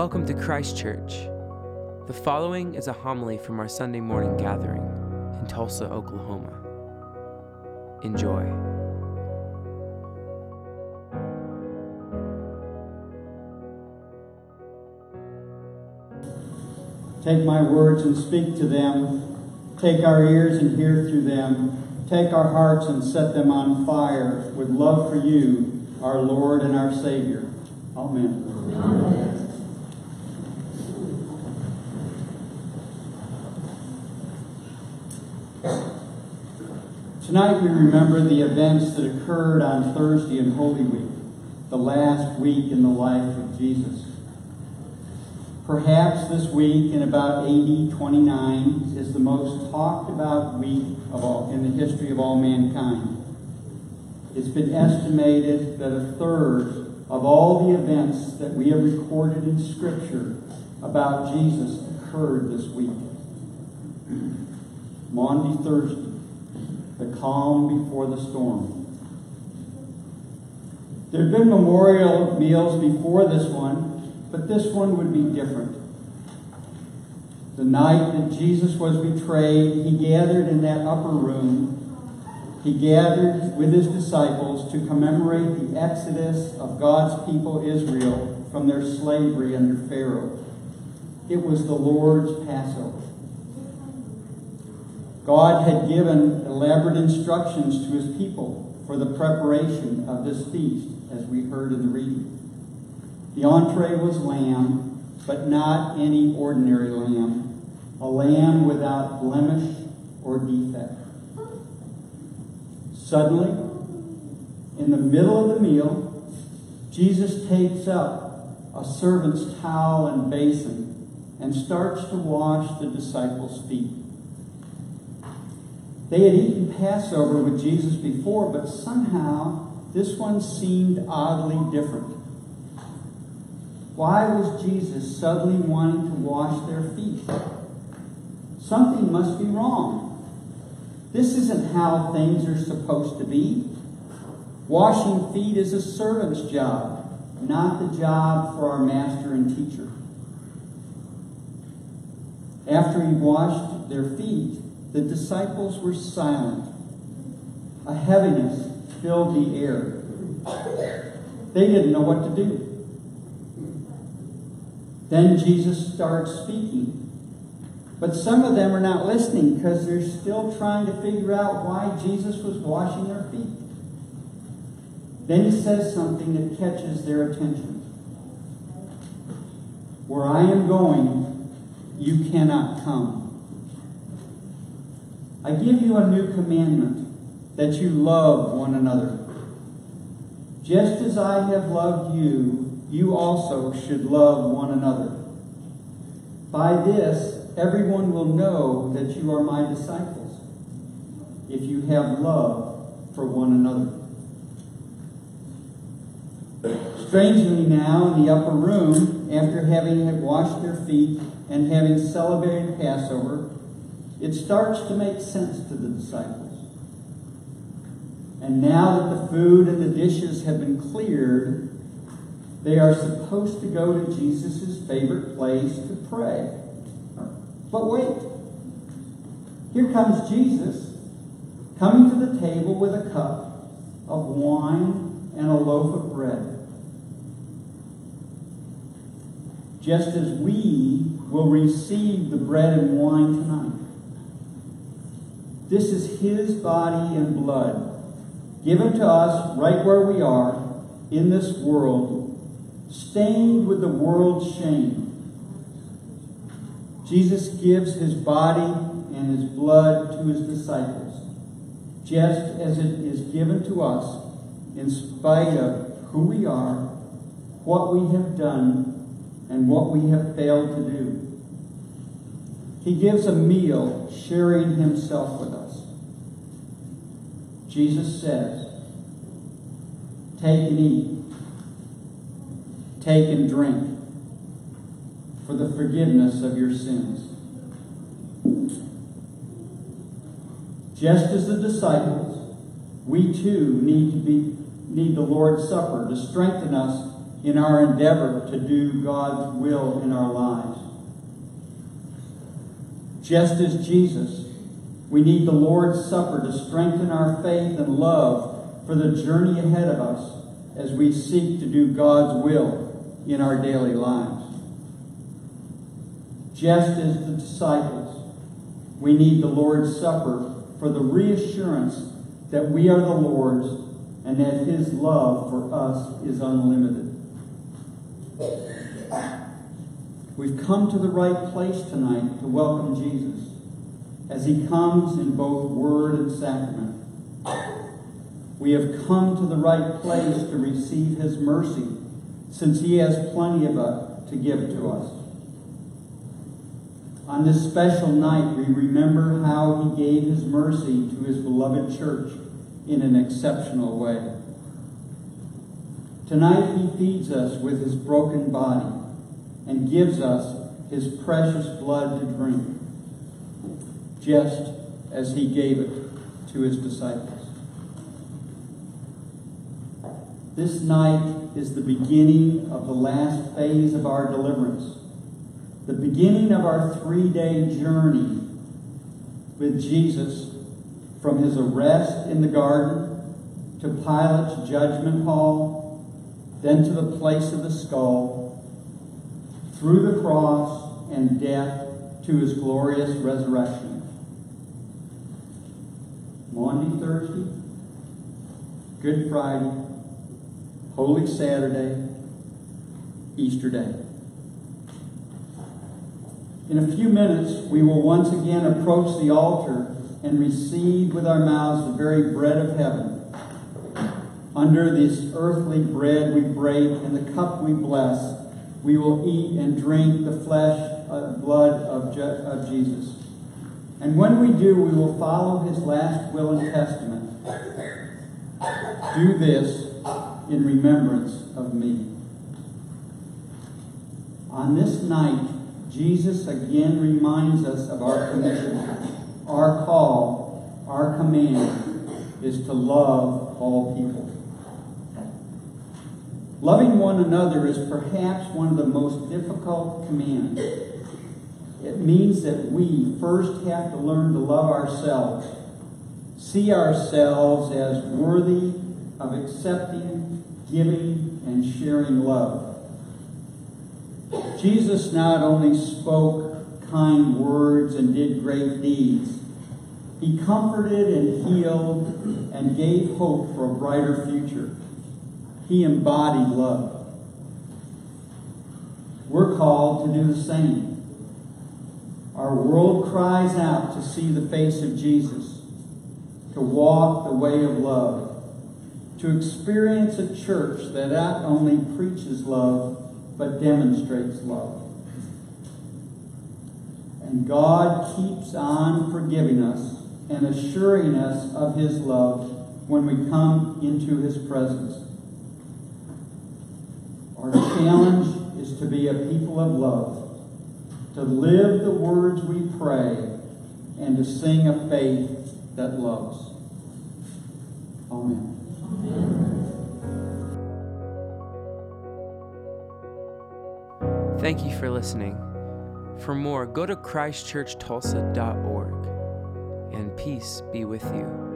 Welcome to Christ Church. The following is a homily from our Sunday morning gathering in Tulsa, Oklahoma. Enjoy. Take my words and speak to them. Take our ears and hear through them. Take our hearts and set them on fire with love for you, our Lord and our Savior. Amen. Amen. Tonight we remember the events that occurred on Thursday in Holy Week, the last week in the life of Jesus. Perhaps this week in about AD 29 is the most talked about week of all in the history of all mankind. It's been estimated that a third of all the events that we have recorded in Scripture about Jesus occurred this week. Maundy Thursday, the calm before the storm. There had been memorial meals before this one but this one would be different. The night that Jesus was betrayed, he gathered in that upper room. He gathered with his disciples to commemorate the exodus of God's people Israel from their slavery under Pharaoh. It was the Lord's Passover. God had given elaborate instructions to his people for the preparation of this feast, as we heard in the reading. The entree was lamb, but not any ordinary lamb, a lamb without blemish or defect. Suddenly, in the middle of the meal, Jesus takes up a servant's towel and basin and starts to wash the disciples' feet. They had eaten Passover with Jesus before, but somehow this one seemed oddly different. Why was Jesus suddenly wanting to wash their feet? Something must be wrong. This isn't how things are supposed to be. Washing feet is a servant's job, not the job for our master and teacher. After he washed their feet, the disciples were silent. A heaviness filled the air. They didn't know what to do. Then Jesus starts speaking. But some of them are not listening because they're still trying to figure out why Jesus was washing their feet. Then he says something that catches their attention. Where I am going, you cannot come. I give you a new commandment that you love one another. Just as I have loved you, you also should love one another. By this, everyone will know that you are my disciples, if you have love for one another. Strangely, now in the upper room, after having washed their feet and having celebrated Passover, it starts to make sense to the disciples. And now that the food and the dishes have been cleared, they are supposed to go to Jesus' favorite place to pray. But wait. Here comes Jesus coming to the table with a cup of wine and a loaf of bread. Just as we will receive the bread and wine tonight. This is his body and blood given to us right where we are in this world stained with the world's shame. Jesus gives his body and his blood to his disciples, just as it is given to us in spite of who we are, what we have done, and what we have failed to do. He gives a meal, sharing himself with us. Jesus says, Take and eat. Take and drink for the forgiveness of your sins. Just as the disciples, we too need to be need the Lord's Supper to strengthen us in our endeavor to do God's will in our lives. Just as Jesus, we need the Lord's Supper to strengthen our faith and love for the journey ahead of us as we seek to do God's will in our daily lives. Just as the disciples, we need the Lord's Supper for the reassurance that we are the Lord's and that His love for us is unlimited. We've come to the right place tonight to welcome Jesus as He comes in both word and sacrament. We have come to the right place to receive His mercy since He has plenty of it to give to us. On this special night, we remember how He gave His mercy to His beloved church in an exceptional way. Tonight, He feeds us with His broken body and gives us His precious blood to drink, just as He gave it to His disciples. This night is the beginning of the last phase of our deliverance the beginning of our three day journey with Jesus from his arrest in the garden to Pilate's judgment hall, then to the place of the skull, through the cross and death to his glorious resurrection. Maundy Thursday, Good Friday, Holy Saturday, Easter Day. In a few minutes, we will once again approach the altar and receive with our mouths the very bread of heaven. Under this earthly bread we break and the cup we bless, we will eat and drink the flesh and blood of, Je- of Jesus. And when we do, we will follow his last will and testament. Do this in remembrance of me. On this night, Jesus again reminds us of our commission. Our call, our command is to love all people. Loving one another is perhaps one of the most difficult commands. It means that we first have to learn to love ourselves, see ourselves as worthy of accepting, giving, and sharing love. Jesus not only spoke kind words and did great deeds, he comforted and healed and gave hope for a brighter future. He embodied love. We're called to do the same. Our world cries out to see the face of Jesus, to walk the way of love, to experience a church that not only preaches love, but demonstrates love. And God keeps on forgiving us and assuring us of His love when we come into His presence. Our challenge is to be a people of love, to live the words we pray, and to sing a faith that loves. Amen. Amen. Thank you for listening. For more, go to ChristchurchTulsa.org, and peace be with you.